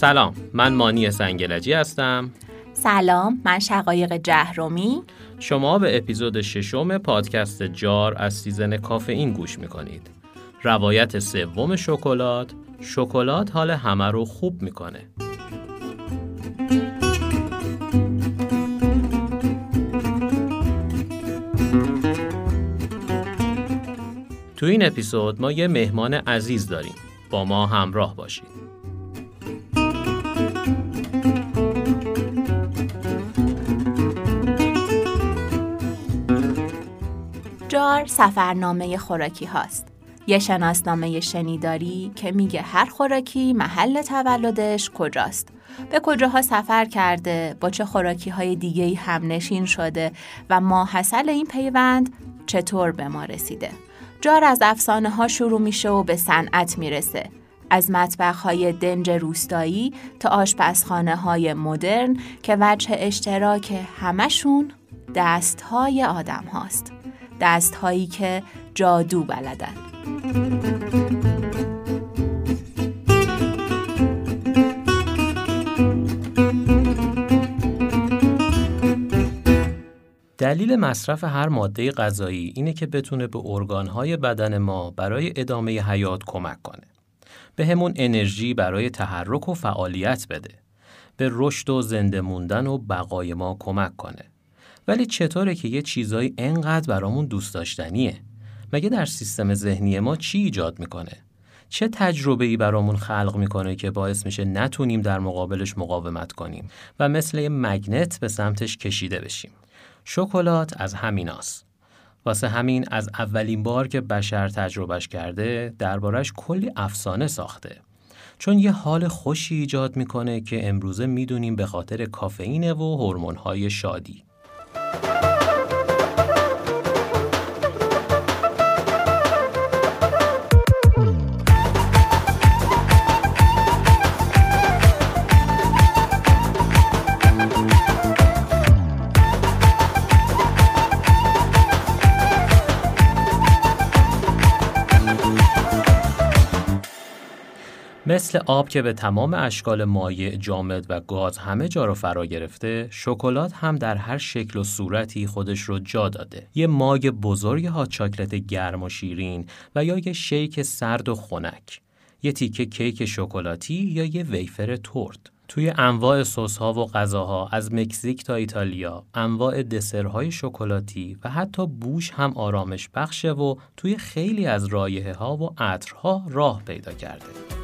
سلام من مانی سنگلجی هستم. سلام من شقایق جهرومی. شما به اپیزود ششم پادکست جار از season کافئین گوش می‌کنید. روایت سوم شکلات شکلات حال همه رو خوب می‌کنه. تو این اپیزود ما یه مهمان عزیز داریم. با ما همراه باشید. جار سفرنامه خوراکی هاست. یه شناسنامه شنیداری که میگه هر خوراکی محل تولدش کجاست. به کجاها سفر کرده، با چه خوراکی های دیگه هم نشین شده و ماحصل این پیوند چطور به ما رسیده. جار از افسانه ها شروع میشه و به صنعت می‌رسه. از مطبخ های دنج روستایی تا آشپزخانه های مدرن که وجه اشتراک همشون دست های آدم هاست. دست هایی که جادو بلدن. دلیل مصرف هر ماده غذایی اینه که بتونه به ارگانهای بدن ما برای ادامه حیات کمک کنه. به همون انرژی برای تحرک و فعالیت بده. به رشد و زنده موندن و بقای ما کمک کنه. ولی چطوره که یه چیزایی انقدر برامون دوست داشتنیه؟ مگه در سیستم ذهنی ما چی ایجاد می‌کنه؟ چه تجربه ای برامون خلق می‌کنه که باعث میشه نتونیم در مقابلش مقاومت کنیم و مثل یه مگنت به سمتش کشیده بشیم؟ شکلات از همیناست. واسه همین از اولین بار که بشر تجربهش کرده دربارش کلی افسانه ساخته. چون یه حال خوشی ایجاد می‌کنه که امروزه می‌دونیم به خاطر کافئین و هورمون‌های شادی. مثل آب که به تمام اشکال مایع جامد و گاز همه جا رو فرا گرفته شکلات هم در هر شکل و صورتی خودش رو جا داده. یه ماگ بزرگ ها چاکلت گرم و شیرین و یا یه شیک سرد و خنک. یه تیکه کیک شکلاتی یا یه ویفر تورت توی انواع سس ها و غذاها از مکزیک تا ایتالیا انواع دسرهای شکلاتی و حتی بوش هم آرامش بخشه و توی خیلی از رایحه ها و عطرها راه پیدا کرده.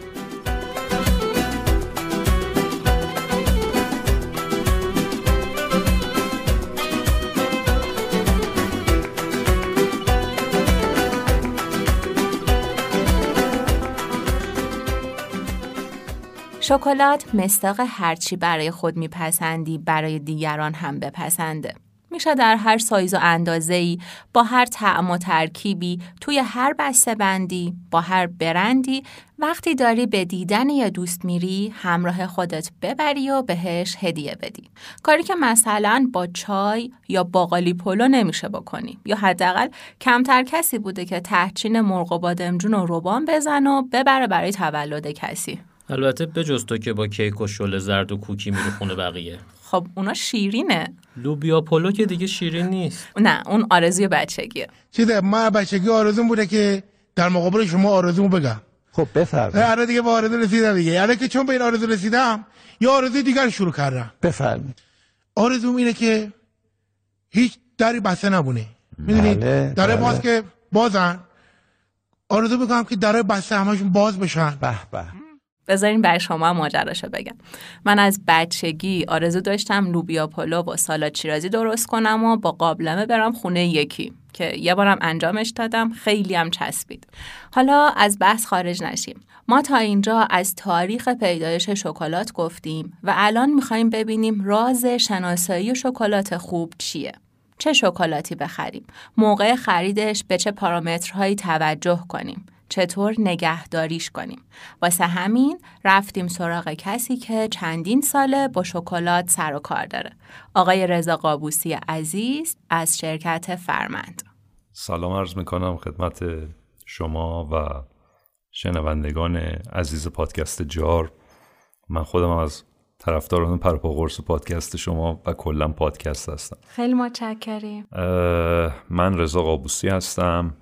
شکلات مستاق هرچی برای خود میپسندی برای دیگران هم بپسنده. میشه در هر سایز و اندازه‌ای با هر طعم و ترکیبی توی هر بسته بندی با هر برندی وقتی داری به دیدن یا دوست میری همراه خودت ببری و بهش هدیه بدی. کاری که مثلا با چای یا باقالی پلو نمیشه بکنی. یا حداقل کمتر کسی بوده که تحچین مرغ و بادمجون و روبان بزن و ببره برای تولد کسی. البته بجز تو که با کیک و شل زرد و کوکی میری خونه بقیه. خب اونا شیرینه. لوبیا پلو که دیگه شیرین نیست. نه اون آرزوی بچگیه. چیزه من بچگی آرزوم بوده که در مقابل شما آرزومو بگم. خب بفرمایید. آره دیگه با آرزو رسیدم دیگه. آره که چون به این آرزو رسیدم یا آرزوی دیگر شروع کردم. بفرمایید. آرزوم اینه که هیچ دری بسته نبونه می‌دونید؟ بله، دره بله. باز که بازن. آرزو می‌کنم که دره بسته همشون باز بشن. به به. بذارین برای شما ماجراشو بگم. من از بچگی آرزو داشتم لوبیا پلو با سالاد شیرازی درست کنم و با قابلمه برم خونه یکی که یه بارم انجامش دادم خیلی هم چسبید. حالا از بحث خارج نشیم. ما تا اینجا از تاریخ پیدایش شکلات گفتیم و الان می‌خوایم ببینیم راز شناسایی شکلات خوب چیه. چه شکلاتی بخریم؟ موقع خریدش به چه پارامترهایی توجه کنیم؟ چطور نگهداریش کنیم. واسه همین رفتیم سراغ کسی که چندین ساله با شکلات سر و کار داره. آقای رضا قابوسی عزیز از شرکت فرمند. سلام عرض می‌کنم خدمت شما و شنوندگان عزیز پادکست جار. من خودم از طرفداران پرپا قرص پادکست شما و کلا پادکست هستم. خیلی متشکریم من رضا قابوسی هستم.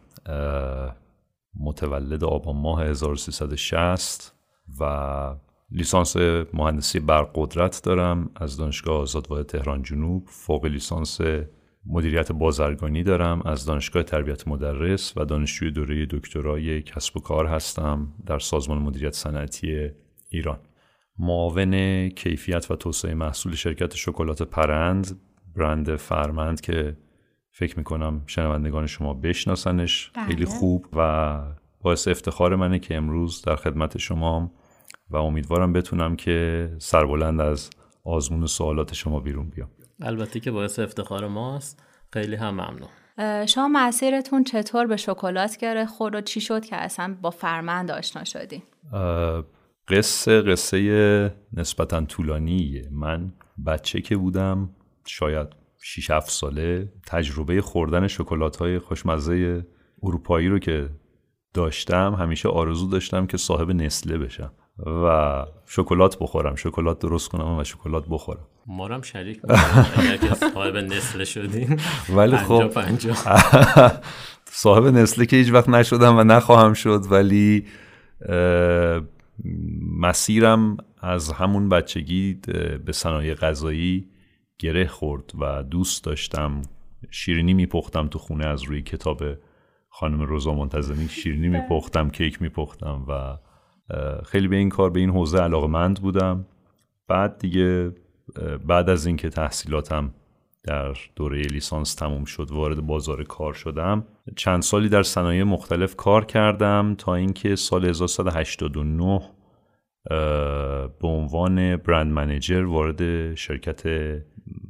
متولد آبان ماه 1360 و لیسانس مهندسی برقدرت دارم. از دانشگاه آزادواه تهران جنوب فوق لیسانس مدیریت بازرگانی دارم. از دانشگاه تربیت مدرس و دانشجوی دوره دکترای کسب و کار هستم در سازمان مدیریت صنعتی ایران. معاون کیفیت و توسعه محصول شرکت شکلات پرند برند فرمند که فکر می‌کنم شنوندگان شما بشناسنش. بله. خیلی خوب و باعث افتخار منه که امروز در خدمت شما و امیدوارم بتونم که سربلند از آزمون سوالات شما بیرون بیام. البته که باعث افتخار ماست. خیلی هم ممنون. شما مسیرتون چطور به شکلات گره خورد و چی شد که اصلا با فرمند آشنا شدی؟ قصه قصه نسبتا طولانیه. من بچه که بودم شاید 6 7 ساله تجربه خوردن شکلات های خوشمزه اروپایی رو که داشتم همیشه آرزو داشتم که صاحب نسله بشم و شکلات بخورم شکلات درست کنم و شکلات بخورم. ما هم شریک اگر صاحب نسل شدیم ولی خب صاحب نسله که هیچ وقت نشدم و نخواهم شد ولی مسیرم از همون بچگی به صنایع غذایی گره خورد و دوست داشتم شیرینی میپختم تو خونه از روی کتاب خانم روزا منتظمی. شیرینی میپختم کیک میپختم و خیلی به این کار به این حوزه علاقه مند بودم. بعد دیگه بعد از اینکه تحصیلاتم در دوره لیسانس تموم شد وارد بازار کار شدم. چند سالی در صنایع مختلف کار کردم تا اینکه سال 1189 به عنوان brand manager وارد شرکت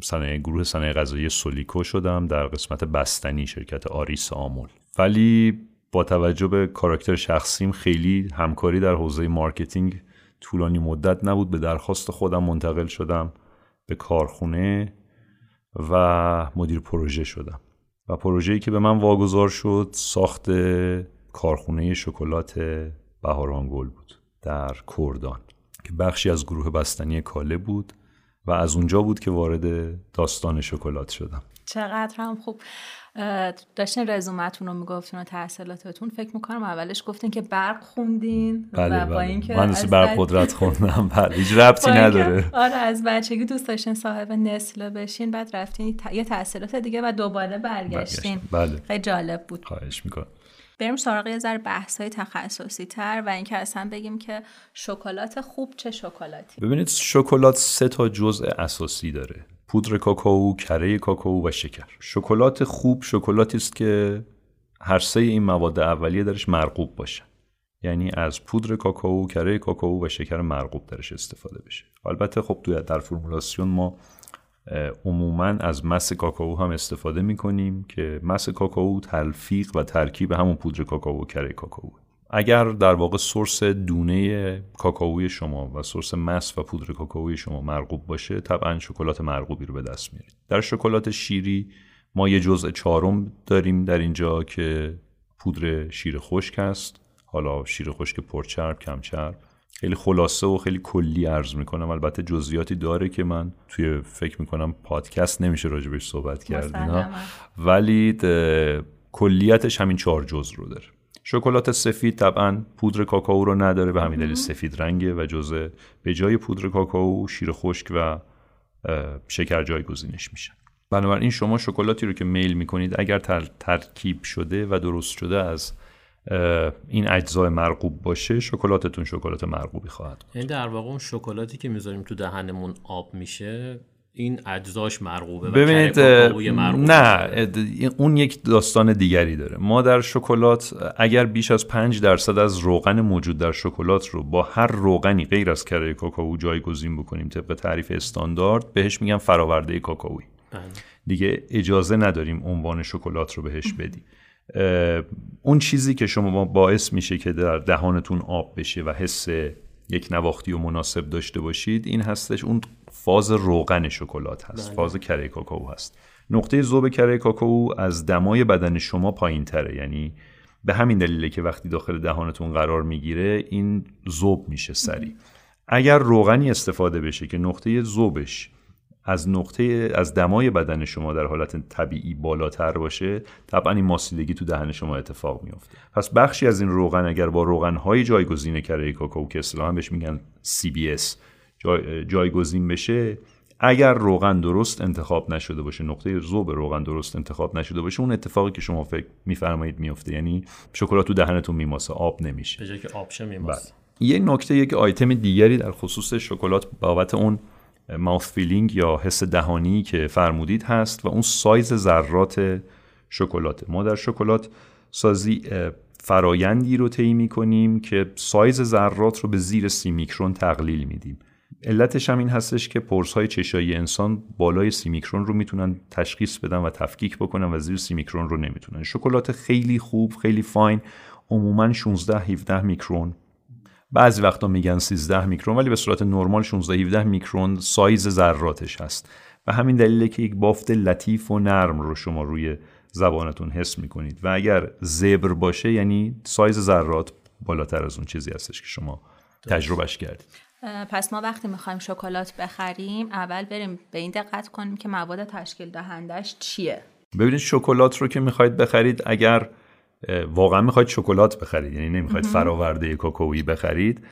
صنایع گروه صنایع غذایی سولیکو شدم در قسمت بستنی شرکت آریس آمل. ولی با توجه به کاراکتر شخصیم خیلی همکاری در حوزه marketing طولانی مدت نبود. به درخواست خودم منتقل شدم به کارخونه و مدیر پروژه شدم. و پروژه‌ای که به من واگذار شد ساخت کارخونه شکلات بهارانگل بود. در کردان که بخشی از گروه بستنی کاله بود و از اونجا بود که وارد داستان شکلات شدم. چقدر هم خوب. داشتین رزومتون رو می‌گفتین و تحصیلاتتون. فکر می‌کنم اولش گفتین که برق خوندین بله و با بله. اینکه من برق قدرت خوندم. بله هیچ ربطی نداره. آره از بچگی دوست داشتین صاحب نسل بشین بعد رفتین یه تحصیلات دیگه و دوباره برگشتین. بله. خیلی جالب بود. خواهش می‌کنم. بریم سراغ یه ذره بحث های تخصصی تر و اینکه اصلا بگیم که شکلات خوب چه شکلاتی ببینید شکلات سه تا جزء اساسی داره پودر کاکائو، کره کاکائو و شکر. شکلات خوب شکلاتی است که هر سه این مواد اولیه درش مرغوب باشه. یعنی از پودر کاکائو، کره کاکائو و شکر مرغوب درش استفاده بشه. البته خب توی در فرمولاسیون ما عموما از مس کاکائو هم استفاده می‌کنیم که مس کاکائو تلفیق و ترکیب همون پودر کاکائو کره کاکائو اگر در واقع سورس دونه کاکائوی شما و سورس مس و پودر کاکائوی شما مرغوب باشه طبعا شکلات مرغوبی رو به دست میارید. در شکلات شیری ما یه جزء چهارم داریم در اینجا که پودر شیر خشک است. حالا شیر خشک پرچرب کمچرب. خیلی خلاصه و خیلی کلی عرض می‌کنم. البته جزئیاتی داره که من توی فکر می‌کنم پادکست نمیشه راجبش صحبت کرد ولی کلیتش همین چهار جزء رو داره. شکلات سفید طبعا پودر کاکائو رو نداره به همین دلیل سفید رنگه و جزء به جای پودر کاکائو شیر خشک و شکر جایگزینش میشه. بنابراین شما شکلاتی رو که میل می‌کنید اگر ترکیب شده و درست شده از این اجزای مرغوب باشه شکلاتتون شکلات مرغوبی خواهد این یعنی در واقع اون شکلاتی که می‌ذاریم تو دهنمون آب میشه این اجزاش مرغوبه ببینید نه اون یک داستان دیگری داره. ما در شکلات اگر بیش از 5 درصد از روغن موجود در شکلات رو با هر روغنی غیر از کره کاکائو جایگزین بکنیم طبق تعریف استاندارد بهش میگن فراورده کاکائویی بله. دیگه اجازه نداریم عنوان شکلات رو بهش بدیم. اون چیزی که شما باعث میشه که در دهانتون آب بشه و حس یک نواختی و مناسب داشته باشید این هستش اون فاز روغن شکلات هست بله. فاز کره کاکائو هست. نقطه ذوب کره کاکائو از دمای بدن شما پایین تره یعنی به همین دلیله که وقتی داخل دهانتون قرار می‌گیره این ذوب میشه سری اگر روغنی استفاده بشه که نقطه ذوبش از نقطه از دمای بدن شما در حالت طبیعی بالاتر باشه طبعا این ماسیدگی تو دهن شما اتفاق میفته پس بخشی از این روغن اگر با روغن های جایگزین کره کاکائو که اصطلاحا بهش میگن CBS جای جایگزین بشه اگر روغن درست انتخاب نشده باشه نقطه ذوب روغن درست انتخاب نشده باشه اون اتفاقی که شما فکر میفرمایید میفته یعنی شکلات تو دهنتون میماسه آب نمیشه. به جای که آب شه میماسه یه نکته یک آیتم دیگری در خصوص شکلات بابت اون mouth feeling یا حس دهانی که فرمودید هست و اون سایز ذرات شکلات. ما در شکلات سازی فرایندی رو طی می‌کنیم که سایز ذرات رو به زیر سی میکرون تقلیل میدیم. علتش هم این هستش که پرز های چشایی انسان بالای سی میکرون رو می‌تونن تشخیص بدن و تفکیک بکنن و زیر سی میکرون رو نمی‌تونن. شکلات خیلی خوب خیلی fine عموما 16 17 میکرون بعضی وقتا میگن 13 میکرون ولی به صورت نرمال 16 17 میکرون سایز ذراتش هست. و همین دلیله که یک بافت لطیف و نرم رو شما روی زبانتون حس می‌کنید. و اگر زبر باشه یعنی سایز ذرات بالاتر از اون چیزی هستش که شما تجربهش کردید. پس ما وقتی می‌خوایم شکلات بخریم اول بریم به این دقت کنیم که مواد تشکیل دهندش چیه. ببینید شکلات رو که می‌خواید بخرید اگر واقعا می‌خواید شکلات بخرید یعنی نمی‌خواید فراورده کاکائویی بخرید.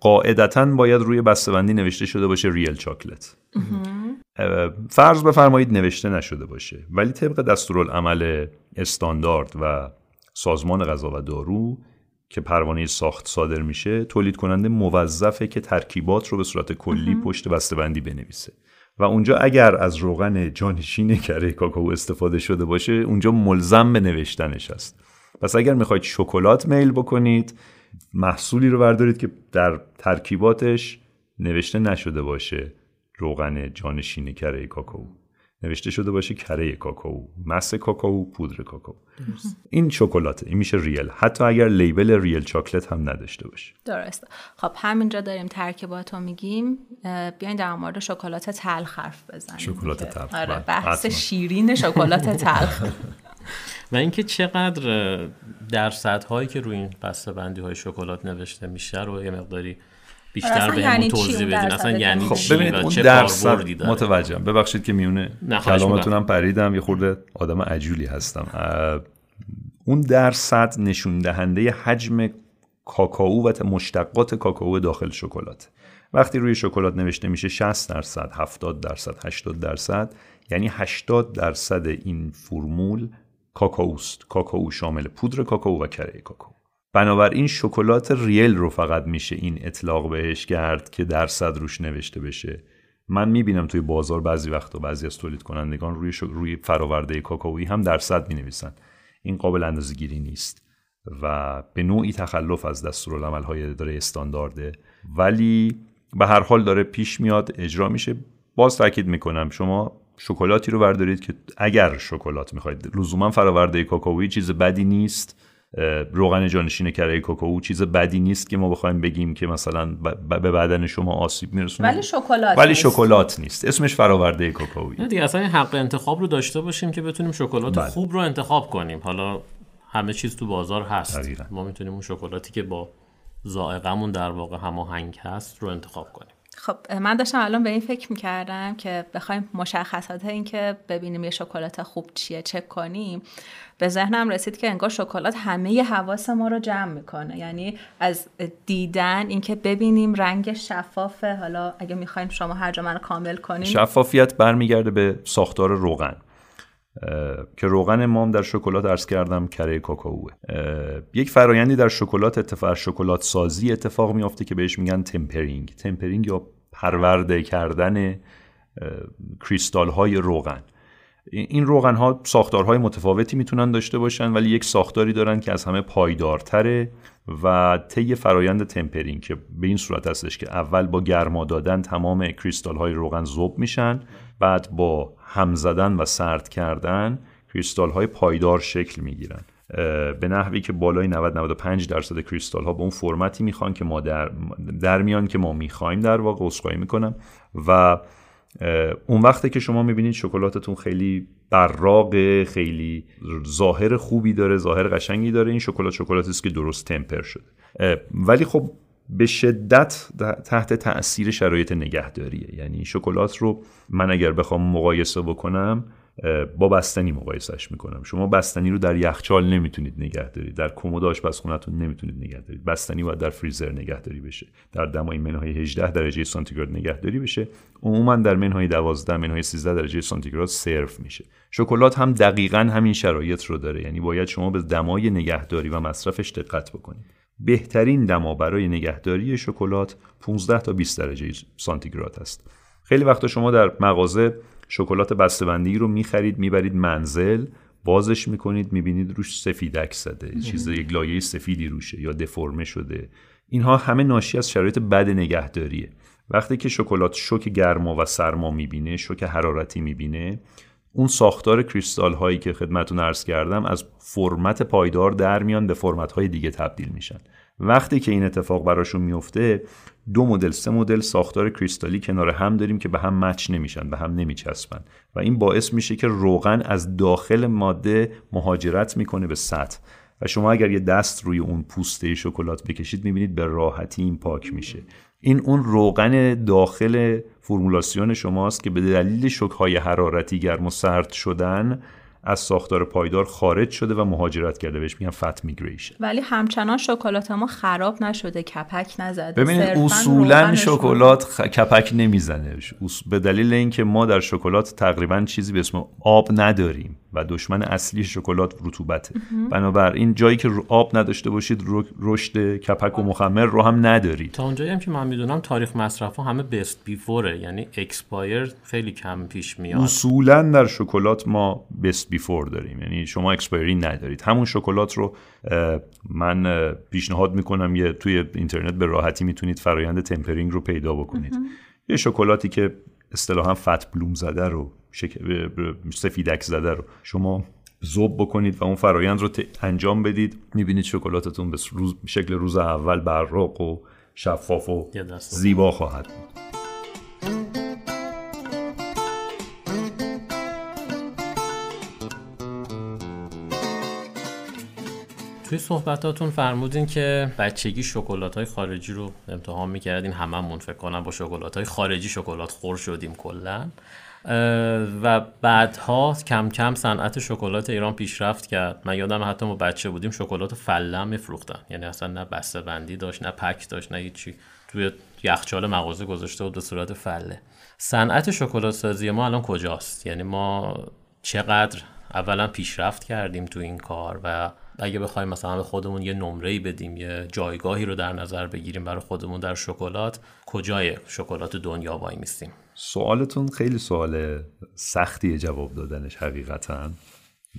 قاعدتا باید روی بسته‌بندی نوشته شده باشه ریل چاکلت. فرض بفرمایید نوشته نشده باشه ولی طبق دستورالعمل استاندارد و سازمان غذا و دارو که پروانه ساخت صادر میشه تولید کننده موظفه که ترکیبات رو به صورت کلی پشت بسته‌بندی بنویسه. و اونجا اگر از روغن جانشین کره کاکائو استفاده شده باشه اونجا ملزم به نوشتنش است پس اگر می‌خواید شکلات میل بکنید محصولی رو بردارید که در ترکیباتش نوشته نشده باشه روغن جانشین کره کاکائو نوشته شده باشه کره کاکائو مس کاکائو پودر کاکائو این شکلاته این میشه ریل. حتی اگر لیبل ریل چاکلت هم نداشته باشه. درسته خب همینجا داریم ترکیبات رو میگیم. بیاین در مورد شکلات تلخ حرف بزنیم شکلات تلخ. آره بله، بحث. شیرین شکلات تلخ. و اینکه چقدر درصدهایی که روی این بسته های شکلات نوشته میشه رو یه مقداری بیشتر به یعنی همون چی توضیح بدین؟ اصلا یعنی که چی ببینید اون درصد متوجهم. ببخشید که میونه کلامتونم پریدم یه خورده آدم عجولی هستم. اون درصد نشون دهنده حجم کاکائو و مشتقات کاکائو داخل شکلات. وقتی روی شکلات نوشته میشه 60 درصد 70 درصد 80 درصد یعنی 80 درصد این فرمول کاکائوست کاکائو شامل پودر کاکائو و کره کاکائو بنابراین شکلات ریل رو فقط میشه این اطلاق بهش کرد که درصد روش نوشته بشه. من می‌بینم توی بازار بعضی وقتا بعضی از تولید کنندگان روی, شک... روی فراورده کاکائویی هم درصد می‌نویسن. این قابل اندازه گیری نیست و به نوعی تخلف از دستورالعمل‌های اداره استاندارده. ولی به هر حال داره پیش میاد اجرا میشه. باز تاکید می‌کنم شما شکلاتی رو بردارید که اگر شکلات می‌خواید لزوما فراورده کاکائویی چیز بدی نیست. روغن جانشین کره کاکائو چیز بدی نیست که ما بخوایم بگیم که مثلا به بدن شما آسیب میرسونه. ولی شکلات ولی. شکلات نیست. اسمش فراورده کاکائویی نه دیگه اصلا این حق انتخاب رو داشته باشیم که بتونیم شکلات بله. خوب رو انتخاب کنیم. حالا همه چیز تو بازار هست. دقیقاً. ما می‌تونیم اون شکلاتی که با ذائقمون در واقع هماهنگ هست رو انتخاب کنیم. خب من داشتم الان به این فکر می‌کردم که بخوایم مشخصات این که ببینیم یه شکلات خوب چیه چک کنیم. به ذهنم رسید که انگار شکلات همه حواس ما رو جمع می‌کنه. یعنی از دیدن اینکه ببینیم رنگ شفافه. حالا اگه می‌خوایم شما هر جا من کامل کنیم شفافیت برمیگرده به ساختار روغن. که روغن ما هم در شکلات ارز کردم کره کاکائوه. یک فرایندی در شکلات اتفاق شکلات سازی اتفاق میافته که بهش میگن تمپرینگ. تمپرینگ یا پرورده کردن کریستال های روغن. این روغن ها ساختارهای متفاوتی می‌تونن داشته باشن ولی یک ساختاری دارن که از همه پایدارتره و طی فرایند تمپرینگ که به این صورت هستش که اول با گرما دادن تمام کریستال های روغن ذوب میشن بعد با هم زدن و سرد کردن کریستال های پایدار شکل می‌گیرن. به نحوی که بالای 90 95 درصد کریستال ها به اون فرمتی می‌خوان که ما در, در میان که ما می‌خوایم در واقع عذرخواهی می‌کنم. و اون وقته که شما می‌بینید شکلاتتون خیلی براق خیلی ظاهر خوبی داره ظاهر قشنگی داره. این شکلات شکلاتی است که درست تمپر شده. ولی خب به شدت تحت تاثیر شرایط نگهداریه. یعنی شکلات رو من اگر بخوام مقایسه بکنم با بستنی مقایسش می‌کنم. شما بستنی رو در یخچال نمی‌تونید نگه دارید در کمد آشپزخونهتون نمی‌تونید نگه دارید بستنی باید در فریزر نگهداری بشه. در دمای منهای 18 درجه سانتیگراد نگهداری بشه. عموما در منهای 12 منهای 13 درجه سانتیگراد سرو میشه. شکلات هم دقیقا همین شرایط رو داره. یعنی باید شما به دمای نگهداری و مصرفش دقت بکنید. بهترین دما برای نگهداری شکلات 15 تا 20 درجه سانتیگراد است. خیلی وقتا شما در مغازه شکلات بسته‌بندی رو می‌خرید می‌برید منزل بازش می‌کنید می‌بینید روش سفیدک زده چیز یک لایه سفیدی روشه یا دفرمه شده. اینها همه ناشی از شرایط بد نگهداریه. وقتی که شکلات شوک گرما و سرما می‌بینه شوک حرارتی می‌بینه اون ساختار کریستال هایی که خدمتون عرض کردم از فرمت پایدار در میان به فرمت های دیگه تبدیل میشن. وقتی که این اتفاق براشون میفته دو مدل سه مدل ساختار کریستالی کنار هم داریم که به هم مچ نمیشن به هم نمیچسبن. و این باعث میشه که روغن از داخل ماده مهاجرت می‌کنه به سطح. و شما اگر یه دست روی اون پوسته شکلات بکشید می‌بینید به راحتی این پاک میشه. این اون روغن داخل فرمولاسیون شماست که به دلیل شکهای حرارتی گرم و سرد شدن از ساختار پایدار خارج شده و مهاجرت کرده. بهش میگن fat migration ولی همچنان شکلات ما خراب نشده کپک نزده. ببینید اصولا شکلات خ... کپک نمی‌زنه. به دلیل اینکه ما در شکلات تقریبا چیزی به اسم آب نداریم. و دشمن اصلی شکلات رطوبته. بنابراین جایی که آب نداشته باشید رشد کپک و مخمر رو هم ندارید تا اونجایی هم که من می‌دونم تاریخ مصرف همه best before ه یعنی expire خیلی کم پیش میاد. اصولا در شکلات ما best before داریم. یعنی شما expire ی ندارید. همون شکلات رو من پیشنهاد می‌کنم یه توی اینترنت به راحتی می‌تونید فرایند tempering رو پیدا بکنید. یه شکلاتی که اصطلاحا fat bloom زده رو شک... سفیدک زده رو. شما ذوب بکنید و اون فرایند رو انجام بدید. می‌بینید شکلاتتون به روز... شکل روز اول براق و شفاف و زیبا خواهد بود. توی صحبتاتون فرمودین که بچگی شکلات های خارجی رو امتحان می‌کردین. هممون فکر کنم با شکلات های خارجی شکلات خور شدیم کلا. و بعدها کم کم صنعت شکلات ایران پیشرفت کرد. من یادم حتی ما بچه بودیم شکلات فله میفروختن. یعنی اصلا نه بسته بندی داشت نه پک داشت نه هیچی. توی یخچال مغازه گذاشته بود به صورت فله. صنعت شکلات سازی ما الان کجاست؟ یعنی ما چقدر اولا پیشرفت کردیم تو این کار و اگه بخوایم مثلا به خودمون یه نمره بدیم یه جایگاهی رو در نظر بگیریم برای خودمون در شکلات کجای شکلات دنیا وای میستیم سوالتون خیلی سوال سختیه جواب دادنش حقیقتا.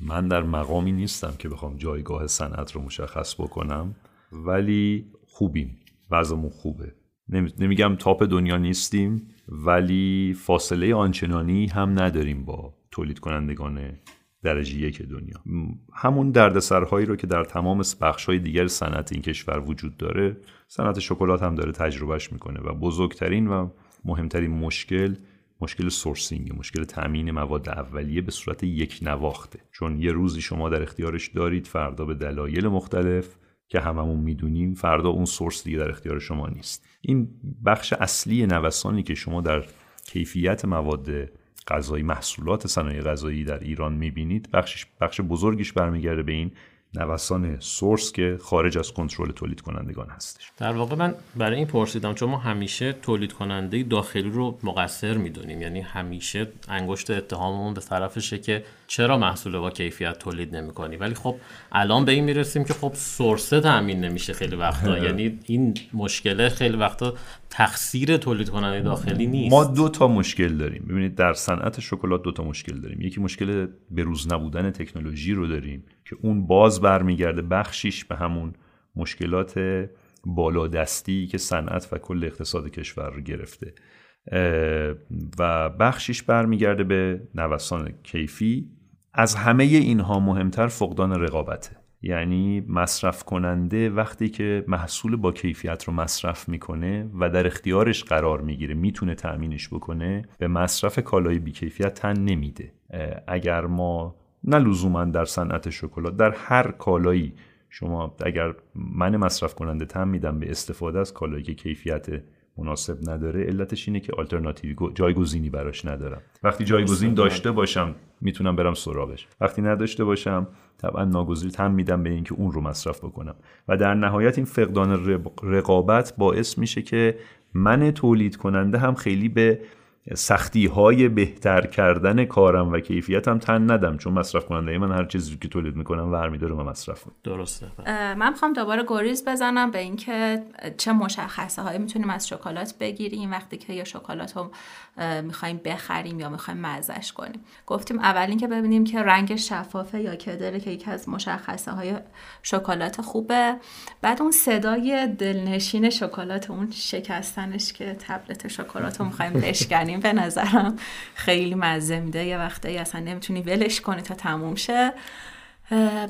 من در مقامی نیستم که بخوام جایگاه صنعت رو مشخص بکنم ولی خوبیم. وضعمون خوبه. نمیگم تاپ دنیا نیستیم ولی فاصله آنچنانی هم نداریم با تولید کنندگان درجه یک دنیا. همون دردسرهایی رو که در تمام های دیگر صنعت این کشور وجود داره صنعت شکلات هم داره تجربهش می‌کنه و بزرگترین و مهمترین مشکل مشکل سورسینگ مشکل تامین مواد اولیه به صورت یک نواخته. چون یه روزی شما در اختیارش دارید فردا به دلایل مختلف که هممون می‌دونیم فردا اون سورس دیگه در اختیار شما نیست. این بخش اصلی نوسانی که شما در کیفیت مواد غذایی محصولات صنایع غذایی در ایران می‌بینید بخشش بخش بزرگیش برمیگرده به این نوسان سورس که خارج از کنترل تولید کنندگان هستش. در واقع من برای این پرسیدم چون ما همیشه تولید کننده داخلی رو مقصر می‌دونیم یعنی همیشه انگشت اتهاممون به طرفشه که چرا محصول با کیفیت تولید نمی‌کنی. ولی خب الان به این می‌رسیم که خب سورسه تامین نمیشه خیلی وقتا. یعنی این مشکله خیلی وقتا تقصیر تولید کننده داخلی نیست. ما دو تا مشکل داریم. ببینید در صنعت شکلات دو تا مشکل داریم. یکی مشکل بروز نبودن تکنولوژی رو داریم. که اون باز برمیگرده بخشیش به همون مشکلات بالادستی که صنعت و کل اقتصاد کشور رو گرفته. و بخشیش برمیگرده به نوسان کیفی. از همه اینها مهمتر فقدان رقابته. یعنی مصرف کننده وقتی که محصول با کیفیت رو مصرف می‌کنه و در اختیارش قرار می‌گیره می‌تونه تأمینش بکنه به مصرف کالای بیکیفیت تن نمیده. اگر ما نه لزوما در صنعت شکلات در هر کالایی. شما اگر من مصرف کننده تم میدم به استفاده از کالایی که کیفیت مناسب نداره علتش اینه که آلترناتیو جایگزینی براش ندارم. وقتی جایگزین داشته باشم می‌تونم برم سراغش. وقتی نداشته باشم طبعا ناگزیر تم میدم به اینکه اون رو مصرف بکنم. و در نهایت این فقدان رقابت باعث میشه که من تولید کننده هم خیلی به سختی های بهتر کردن کارم و کیفیتم تن ندم چون مصرف کننده من هر چیزی که تولید می‌کنم ورمیداره و مصرف درسته. من می‌خوام دوباره گریز بزنم به اینکه چه مشخصه هایی می‌تونیم از شکلات بگیریم وقتی که یه شکلات رو می‌خوایم بخریم یا می‌خوایم مزش کنیم. گفتیم اول اینکه ببینیم که رنگ شفافه یا کدره که یکی از مشخصه های شکلات خوبه. بعد اون صدای دلنشین شکلات اون شکستنش که تبلت شکلات رو می‌خوایم بشکنیم. به نظرم خیلی مزه میده. یه وقتی اصلا نمی‌تونی ولش کنی تا تموم شه.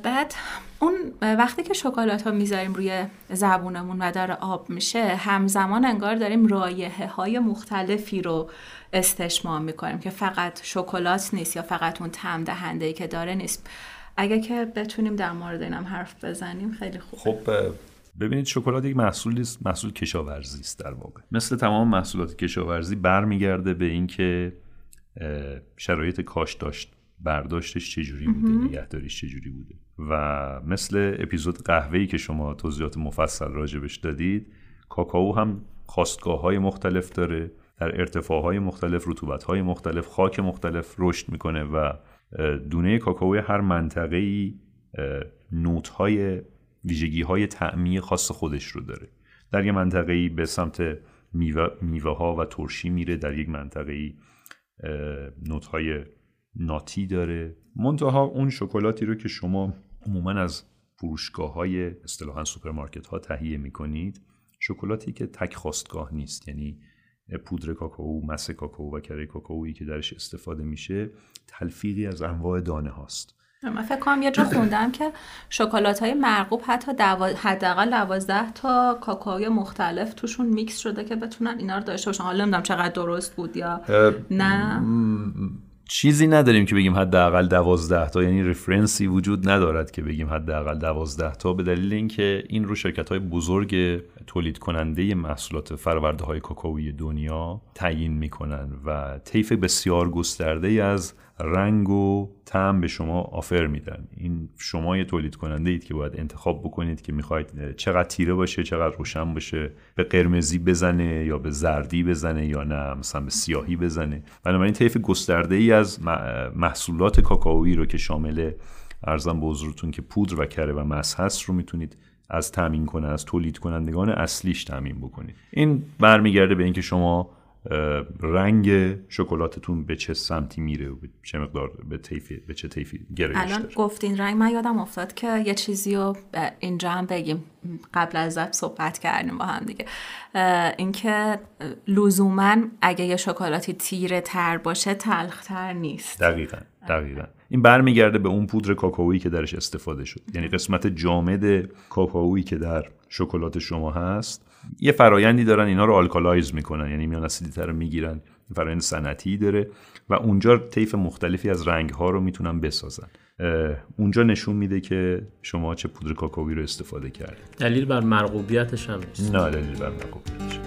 بعد اون وقتی که شکلات ها می‌ذاریم روی زبونمون و داره آب میشه همزمان انگار داریم رایحه های مختلفی رو استشمام می‌کنیم که فقط شکلات نیست یا فقط اون تم دهنده که داره نیست. اگه که بتونیم در مورد اینم حرف بزنیم خیلی خوب خب ببینید شکلات یک محصول است محصول کشاورزی است در واقع. مثل تمام محصولات کشاورزی برمیگرده به اینکه شرایط کاش داشت برداشتش چجوری بوده نگهداریش چجوری بوده. و مثل اپیزود قهوه‌ای که شما توضیحات مفصل راجبش دادید کاکائو هم خواستگاه های مختلف داره در ارتفاع های مختلف رطوبت های مختلف خاک مختلف رشد می‌کنه و دونه کاکائو هر منطقه ای نوت های ویژگی های تعمی خاص خودش رو داره. در یک منطقه به سمت میوه ها و ترشی میره در یک منطقه ای نوت های ناتی داره. منتها اون شکلاتی رو که شما عموما از فروشگاه های اصطلاحا سوپرمارکت ها تهیه می‌کنید شکلاتی که تک خاستگاه نیست. یعنی پودر کاکائو، mass کاکائو و کره کاکائویی که درش استفاده میشه تلفیقی از انواع دانه هاست. من فکر کنم یه جا خوندم که شکلات های مرغوب حتی حداقل دوازده تا کاکائوی مختلف توشون میکس شده که بتونن اینا رو داشته باشن. حالا نمی‌دونم چقدر درست بود یا نه. چیزی نداریم که بگیم حداقل دوازده تا. یعنی رفرنسی وجود ندارد که بگیم حداقل دوازده تا. به دلیل اینکه این رو شرکت های بزرگ تولید کننده محصولات فرورده های کاکائوی دنیا تعیین می‌کنن و طیف بسیار گسترده از رنگ و طعم به شما آفر میدن. این شما یه تولید کننده اید که باید انتخاب بکنید که می‌خواید چقدر تیره باشه چقدر روشن باشه به قرمزی بزنه یا به زردی بزنه یا نه مثلا به سیاهی بزنه. بنابراین طیف گسترده ای از محصولات کاکائویی رو که شامل ارزم به حضورتون که پودر و کره و مس هست رو می‌تونید از تامین کنه از تولید کنندگان اصلیش تامین بکنید. این برمیگرده به اینکه شما رنگ شکلاتتون به چه سمتی میره و به چه مقدار به تیفی به چه تیفی گرایش الان گفتین رنگ من یادم افتاد که یه چیزی رو اینجا هم بگیم. قبل از ضبط صحبت کردیم با هم دیگه. اینکه لزوما اگه یه شکلاتی تیره تر باشه تلخ تر نیست. دقیقا دقیقا. این برمیگرده به اون پودر کاکائویی که درش استفاده شد. یعنی قسمت جامد کاکائویی که در شکلات شما هست یه فرایندی دارن اینا رو alkalize می‌کنن یعنی میان اسیدیته رو می‌گیرن فرایند صنعتی داره و اونجا طیف مختلفی از رنگ ها رو می‌تونن بسازن. اونجا نشون میده که شما چه پودر کاکائویی رو استفاده کردید. دلیل بر مرغوبیتش هم نیست. نه دلیل بر مرغوبیتش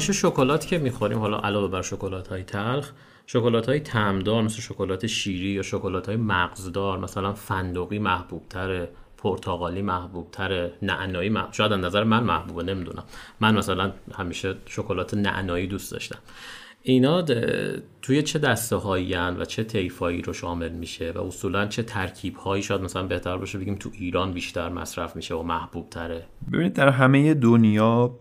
همیشه شکلات که می‌خوریم. حالا علاوه بر شکلات های تلخ شکلات های تمدار مثل شکلات شیری یا شکلات های مغزدار مثلا فندقی محبوب تره پرتغالی محبوب تره نعنایی محبوب شاید نظر من محبوبه نمی‌دونم. من مثلا همیشه شکلات نعنایی دوست داشتم. اینا توی چه دسته هایی و چه طیفایی رو شامل میشه و اصولا چه ترکیب هایی شاید مثلا بهتر باشه بگیم تو ایران بیشتر مصرف میشه و محبوب تره ببینید در همه دنیا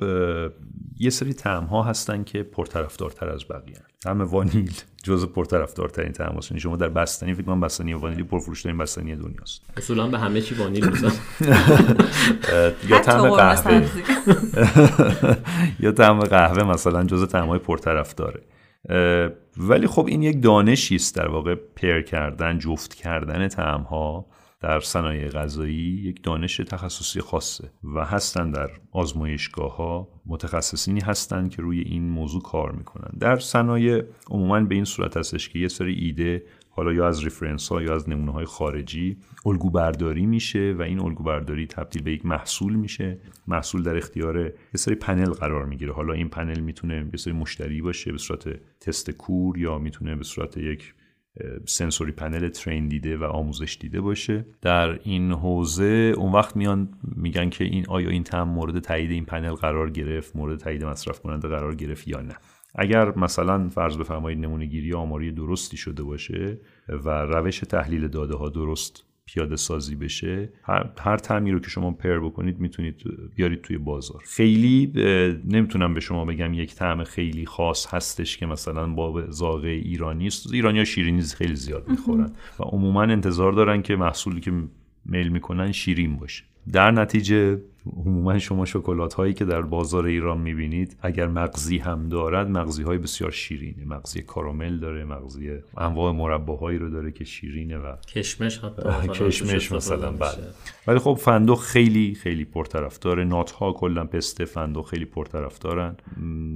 یه سری تعم ها هستن که پرطرفدارتر از بقیه طعم وانیل جزء پرطرفدارترین طعم هست یعنی شما در بستنی فکر کنم بستنی وانیلی پرفروشترین بستنی دنیاست. اصولا به همه چی وانیل میزن یا طعم قهوه. یا طعم قهوه مثلا جزء طعم های پرطرفداره ولی خب این یک دانشی است در واقع پر کردن جفت کردن تعم ها در صنایع غذایی یک دانش تخصصی خاصه و هستن در آزمایشگاه ها متخصصینی هستند که روی این موضوع کار می‌کنن. در صنایع عموما به این صورت هستش که یه سری ایده حالا یا از reference ها یا از نمونه های خارجی الگو برداری میشه و این الگو برداری تبدیل به یک محصول میشه. محصول در اختیار یه سری پنل قرار می‌گیره. حالا این پنل می‌تونه یه سری مشتری باشه به صورت تست کور یا می‌تونه به صورت یک سنسوری پنل ترین دیده و آموزش دیده باشه. در این حوزه اون وقت میان میگن که این آیا این تم مورد تایید این پنل قرار گرفت مورد تایید مصرف کننده قرار گرفت یا نه. اگر مثلا فرض بفرمایید نمونه گیری آماری درستی شده باشه و روش تحلیل داده ها درست پیاده سازی بشه هر, هر تعمی رو که شما پر بکنید می‌تونید بیارید توی بازار. خیلی نمی‌تونم به شما بگم یک طعم خیلی خاص هستش که مثلا با ذائقه ایرانی است. ایرانی ها شیرینی خیلی زیاد می‌خورن و عموما انتظار دارن که محصولی که میل می‌کنن شیرین باشه. در نتیجه عموما شما شکلات هایی که در بازار ایران می‌بینید اگر مغزی هم دارد مغزی های بسیار شیرینه. مغزی کارامل داره مغزی انواع مرباهایی رو داره که شیرینه و کشمش حتی کشمش مثلا بله. ولی خب فندق خیلی خیلی پرطرفدار نات ها کلا پسته فندق خیلی پرطرفدارن.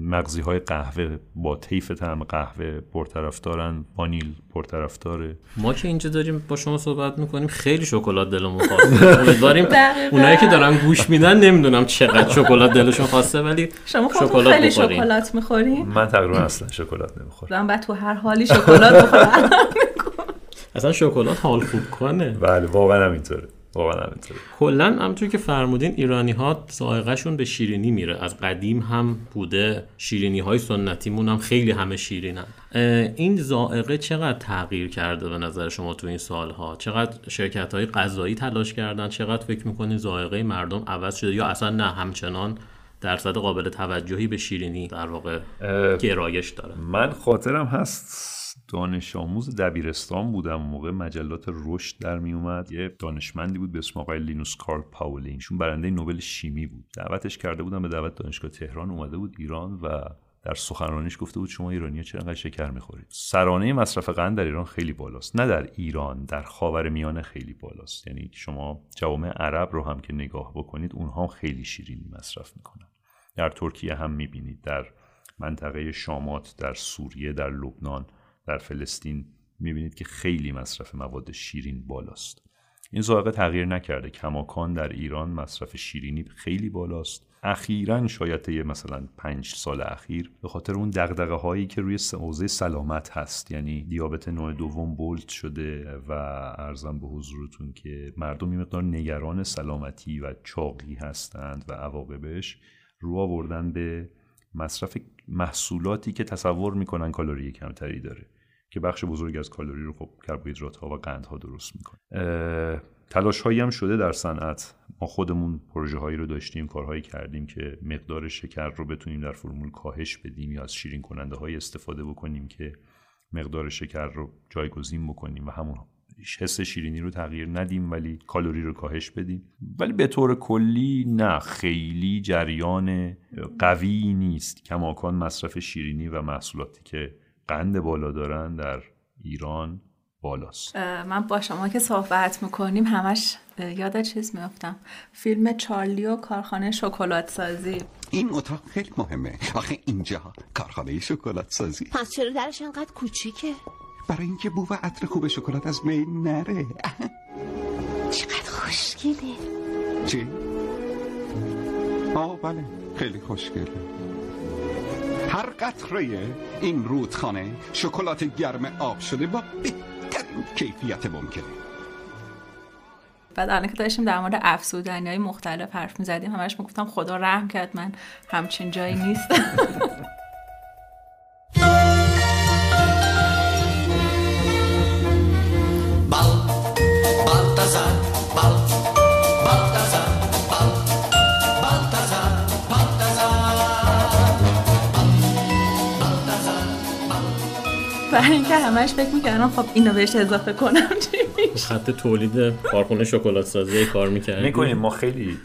مغزی های قهوه با طیف طعم قهوه پرطرفدارن. وانیل پرطرفداره. ما که اینجا داریم با شما صحبت می‌کنیم خیلی شکلات دلمون خواسته امیدواریم اونایی که دارن گوش میدن نمی‌دونم چقدر شکلات دلشون خواسته ولی شما شکلات خیلی شکلات می‌خورین؟ من تقریبا اصلا شکلات نمی‌خورم. من بعد تو هر حالی شکلات بخورم. اصلا شکلات حال خوب کنه. بله واقعا همینطوره. واقعا همینطوره کلا همونطور که فرمودین ایرانی ها ذائقه‌شون به شیرینی میره. از قدیم هم بوده. شیرینی های سنتیمون هم خیلی همه شیرینن. این ذائقه چقدر تغییر کرده به نظر شما تو این سالها؟ چقدر شرکت های غذایی تلاش کردن؟ چقدر فکر می‌کنین ذائقه مردم عوض شده؟ یا اصلا نه همچنان درصد قابل توجهی به شیرینی در واقع گرایش داره؟ من خاطرم هست دانش آموز دبیرستان بودم. موقع مجلات رشد در می اومد. یه دانشمندی بود به اسم آقای لینوس کارل پاولین ایشون برنده نوبل شیمی بود. دعوتش کرده بودم به دعوت دانشگاه تهران اومده بود ایران و در سخنرانیش گفته بود شما ایرانی چرا انقدر شکر می‌خورید. سرانه مصرف قند در ایران خیلی بالاست. نه در ایران در خاور میانه خیلی بالاست. یعنی شما جوامع عرب رو هم که نگاه بکنید اونها خیلی شیرینی مصرف می‌کنن. در ترکیه هم می‌بینید. در منطقه شامات در سوریه در لبنان در فلسطین می‌بینید که خیلی مصرف مواد شیرین بالاست. این ذائقه تغییر نکرده. کماکان در ایران مصرف شیرینی خیلی بالاست. اخیرا شاید یه مثلا پنج سال اخیر به خاطر اون دقدقه هایی که روی حوزه سلامت هست یعنی دیابت نوع دوم بولد شده و ارزم به حضورتون که مردم این مقدار نگران سلامتی و چاقی هستند و عواقبش رو آوردن به مصرف محصولاتی که تصور می‌کنن کالری کمتری داره. که بخش بزرگی از کالری رو خب کربوهیدرات ها و قند ها درست می‌کنه. تلاش هایی هم شده در صنعت. ما خودمون پروژه هایی رو داشتیم کارهایی کردیم که مقدار شکر رو بتونیم در فرمول کاهش بدیم یا از شیرین کننده های استفاده بکنیم که مقدار شکر رو جایگزین بکنیم و همون حس شیرینی رو تغییر ندیم ولی کالری رو کاهش بدیم. ولی به طور کلی نه خیلی جریان قوی نیست. کماکان مصرف شیرینی و محصولاتی که قند بالا دارن در ایران بالاست. من با شما که صحبت می‌کنیم همش یاد چیز میافتم. فیلم چارلی و کارخانه شکلات سازی این اتاق خیلی مهمه. آخه اینجا کارخانه شکلات سازی پس چرا درش انقدر کوچیکه؟ برای اینکه بو و عطر خوب شکلات از می نره. چقدر خوشگله. چی؟ آه بله. خیلی خوشگله. هر قطره این رودخانه شکلات گرم آب شده با بهترین کیفیت ممکنه. بعد الان که داشتیم در مورد افسودنی های مختلف حرف می‌زدیم همش می‌گفتم خدا رحم کرد من همچین جایی نیستم. برای اینکه همش فکر می‌کردم خب اینو بهش اضافه کنم چی خط تولید کارخونه شکلات سازی کار می‌کردیم. می‌کنیم. ما خیلی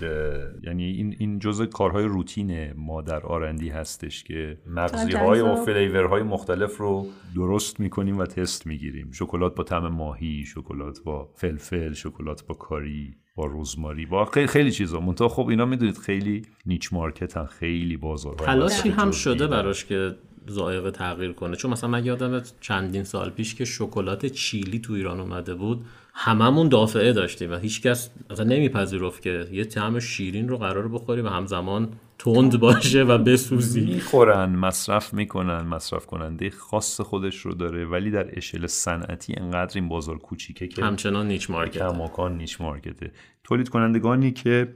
یعنی این این جزء کارهای روتین ما در آرندی هستش که مغزی های و فلیورهای مختلف رو درست می‌کنیم و تست می‌گیریم. شکلات با طعم ماهی شکلات با فلفل شکلات با کاری با روزماری با خیلی خیلی چیزا. منتها خب اینا می‌دونید خیلی نیچ مارکتن خیلی بازار تلاشی هم شده براش که ذائقه تغییر کنه. چون مثلا من یادم چندین سال پیش که شکلات چیلی تو ایران اومده بود هممون دافعه داشتیم و هیچکس اصلا نمیپذیرفت که یه طعم شیرین رو قرار بخوری و همزمان تند باشه و بسوزی می‌خورن مصرف می‌کنن مصرف کننده خاص خودش رو داره ولی در اشل صنعتی انقدر این بازار کوچیکه که همچنان نیچ مارکت کماکان نیچ مارکته. تولید کنندگانی که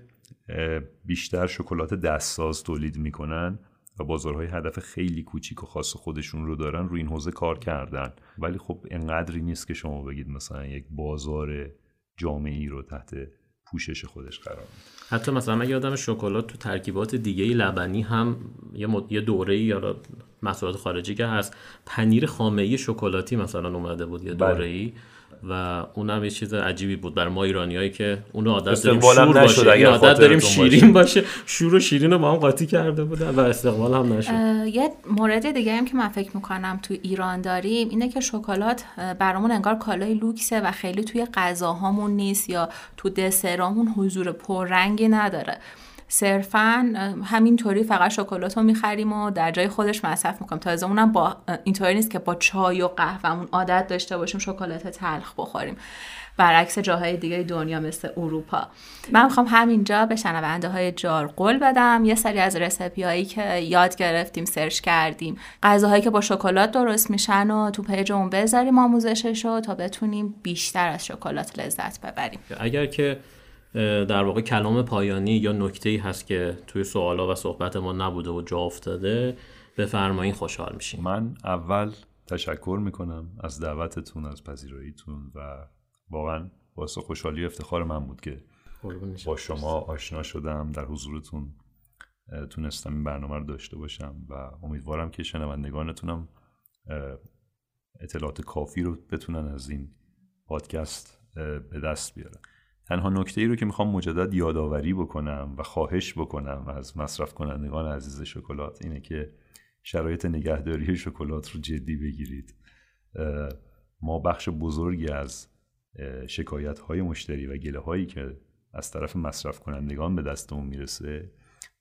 بیشتر شکلات دستساز تولید می‌کنن و بازارهای هدف خیلی کوچیک و خاص خودشون رو دارن روی این حوزه کار کردن. ولی خب انقدری نیست که شما بگید مثلا یک بازار جامعی رو تحت پوشش خودش قرار میده. حتی مثلا من یادم شکلات تو ترکیبات دیگه لبنی هم یه, مد... یه دوره یا محصولات خارجی که هست پنیر خامه شکلاتی مثلا اومده بود یه بله. دوره ای و اونم یه چیز عجیبی بود بر ما ایرانیایی که اونو عادت داریم شور باشه. این عادت داریم شیرین باشه. شور و شیرین رو با هم قاطی کرده بودن و استقبال هم نشد. یه مورد دیگه هم که من فکر می‌کنم تو ایران داریم اینه که شکلات برامون انگار کالای لوکسه و خیلی توی غذاهامون نیست یا تو دسرامون حضور پررنگی نداره. صرفا همینطوری فقط شکلات رو می‌خریم و در جای خودش مصرف می‌کنیم. تازه اونم با اینطوری نیست که با چای و قهوهمون عادت داشته باشیم شکلات تلخ بخوریم. برعکس جاهای دیگه دنیا مثل اروپا. من می‌خوام همینجا به شنونده های جار قول بدم. یه سری از رسپی هایی که یاد گرفتیم سرچ کردیم. غذاهایی که با شکلات درست میشن و تو پیج اون بذاریم آموزشش رو تا بتونیم بیشتر از شکلات لذت ببریم. اگر که در واقع کلام پایانی یا نکته ای هست که توی سوالا و صحبت ما نبوده و جا افتاده بفرمایین خوشحال میشیم. من اول تشکر می‌کنم از دعوتتون از پذیراییتون و واقعا واسه خوشحالی و افتخار من بود که با شما آشنا شدم در حضورتون تونستم این برنامه رو داشته باشم و امیدوارم که شنوندگانتونم اطلاعات کافی رو بتونن از این پادکست به دست بیارن. تنها نکته ای رو که می‌خوام مجدد یادآوری بکنم و خواهش بکنم از مصرف کنندگان عزیز شکلات اینه که شرایط نگهداری شکلات رو جدی بگیرید. ما بخش بزرگی از شکایت های مشتری و گله هایی که از طرف مصرف کنندگان به دستمون می‌رسه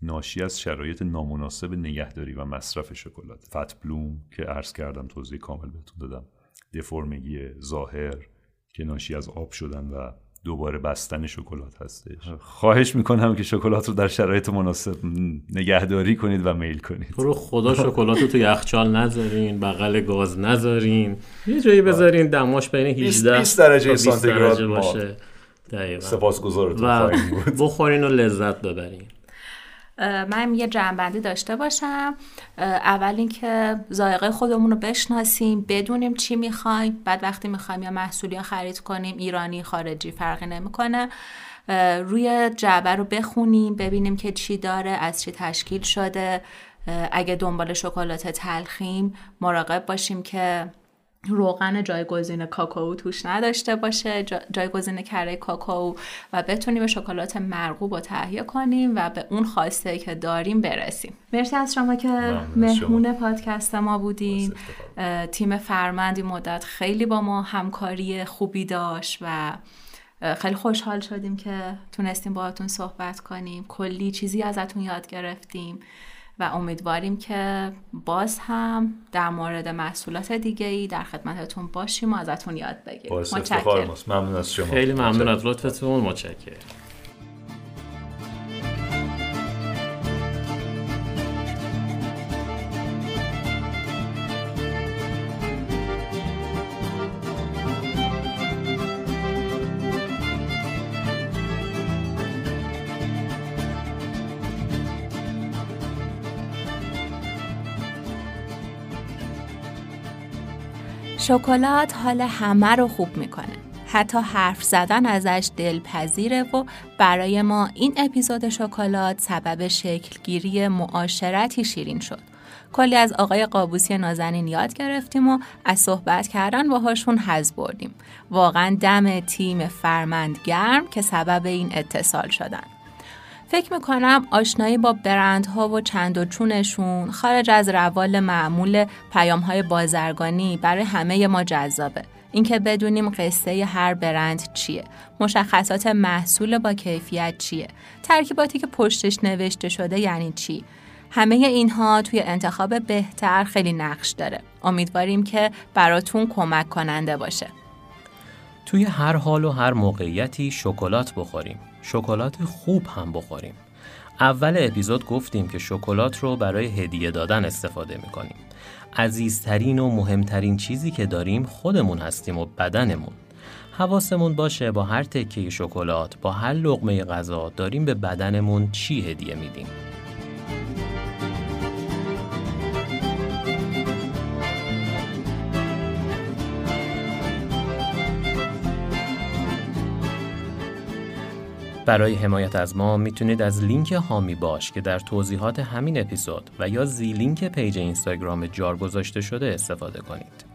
ناشی از شرایط نامناسب نگهداری و مصرف شکلات. فت بلوم که عرض کردم توضیح کامل بهتون دادم. دفرمگی ظاهر که ناشی از آب شدن و دوباره بستن شکلات هستش. خواهش می‌کنم که شکلات رو در شرایط مناسب نگهداری کنید و میل کنید. رو خدا شکلات رو تو یخچال نذارین بغل گاز نذارین. یه جایی بذارین دماش بین 18 20 درجه سانتیگراد باشه. دقیقا. سپاسگزارتون خواهیم بود. بخورین و لذت ببرین. من یه جنبندی داشته باشم. اول اینکه ذائقه خودمون رو بشناسیم بدونیم چی می‌خوایم بعد وقتی می‌خوایم یا محصولی خرید کنیم ایرانی خارجی فرقی نمی‌کنه. روی جعبه رو بخونیم ببینیم که چی داره از چی تشکیل شده. اگه دنبال شکلات تلخیم مراقب باشیم که روغن جایگزین کاکائو توش نداشته باشه. جایگزین کره کاکائو و بتونیم به شکلات مرغوب رو تهیه کنیم و به اون خواسته که داریم برسیم. مرسی از شما که مهمون پادکست ما بودین. تیم فرمندی مدت خیلی با ما همکاری خوبی داشت و خیلی خوشحال شدیم که تونستیم باهاتون صحبت کنیم. کلی چیزی ازتون یاد گرفتیم. و امیدواریم که باز هم در مورد محصولات دیگه ای در خدمتتون باشیم و ازتون یاد بگیریم. متشکرم. ممنون از شما. خیلی ممنون از لطفتون. متشکرم. شکلات حال همه رو خوب می‌کنه. حتی حرف زدن ازش دلپذیره و برای ما این اپیزود شکلات سبب شکلگیری معاشرتی شیرین شد. کلی از آقای قابوسی نازنین یاد گرفتیم و از صحبت کردن باهاشون حز بردیم. واقعا دم تیم فرمند گرم که سبب این اتصال شدن. فکر می‌کنم آشنایی با برندها و چند و چونشون خارج از روال معمول پیام های بازرگانی برای همه ما جذابه. اینکه بدونیم قصه هر برند چیه مشخصات محصول با کیفیت چیه ترکیباتی که پشتش نوشته شده یعنی چی. همه اینها توی انتخاب بهتر خیلی نقش داره. امیدواریم که براتون کمک کننده باشه. توی هر حال و هر موقعیتی شکلات بخوریم. شکلات خوب هم بخوریم. اول اپیزود گفتیم که شکلات رو برای هدیه دادن استفاده می‌کنیم. عزیزترین و مهمترین چیزی که داریم خودمون هستیم و بدنمون. حواسمون باشه با هر تکه شکلات با هر لقمه غذا داریم به بدنمون چی هدیه میدیم. برای حمایت از ما می‌تونید از لینک هامی باش که در توضیحات همین اپیزود و یا زی لینک page اینستاگرام جار گذاشته شده استفاده کنید.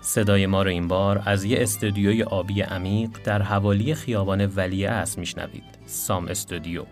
صدای ما رو این بار از یه استودیوی آبی عمیق در حوالی خیابان ولیعصر میشنوید. سام استودیو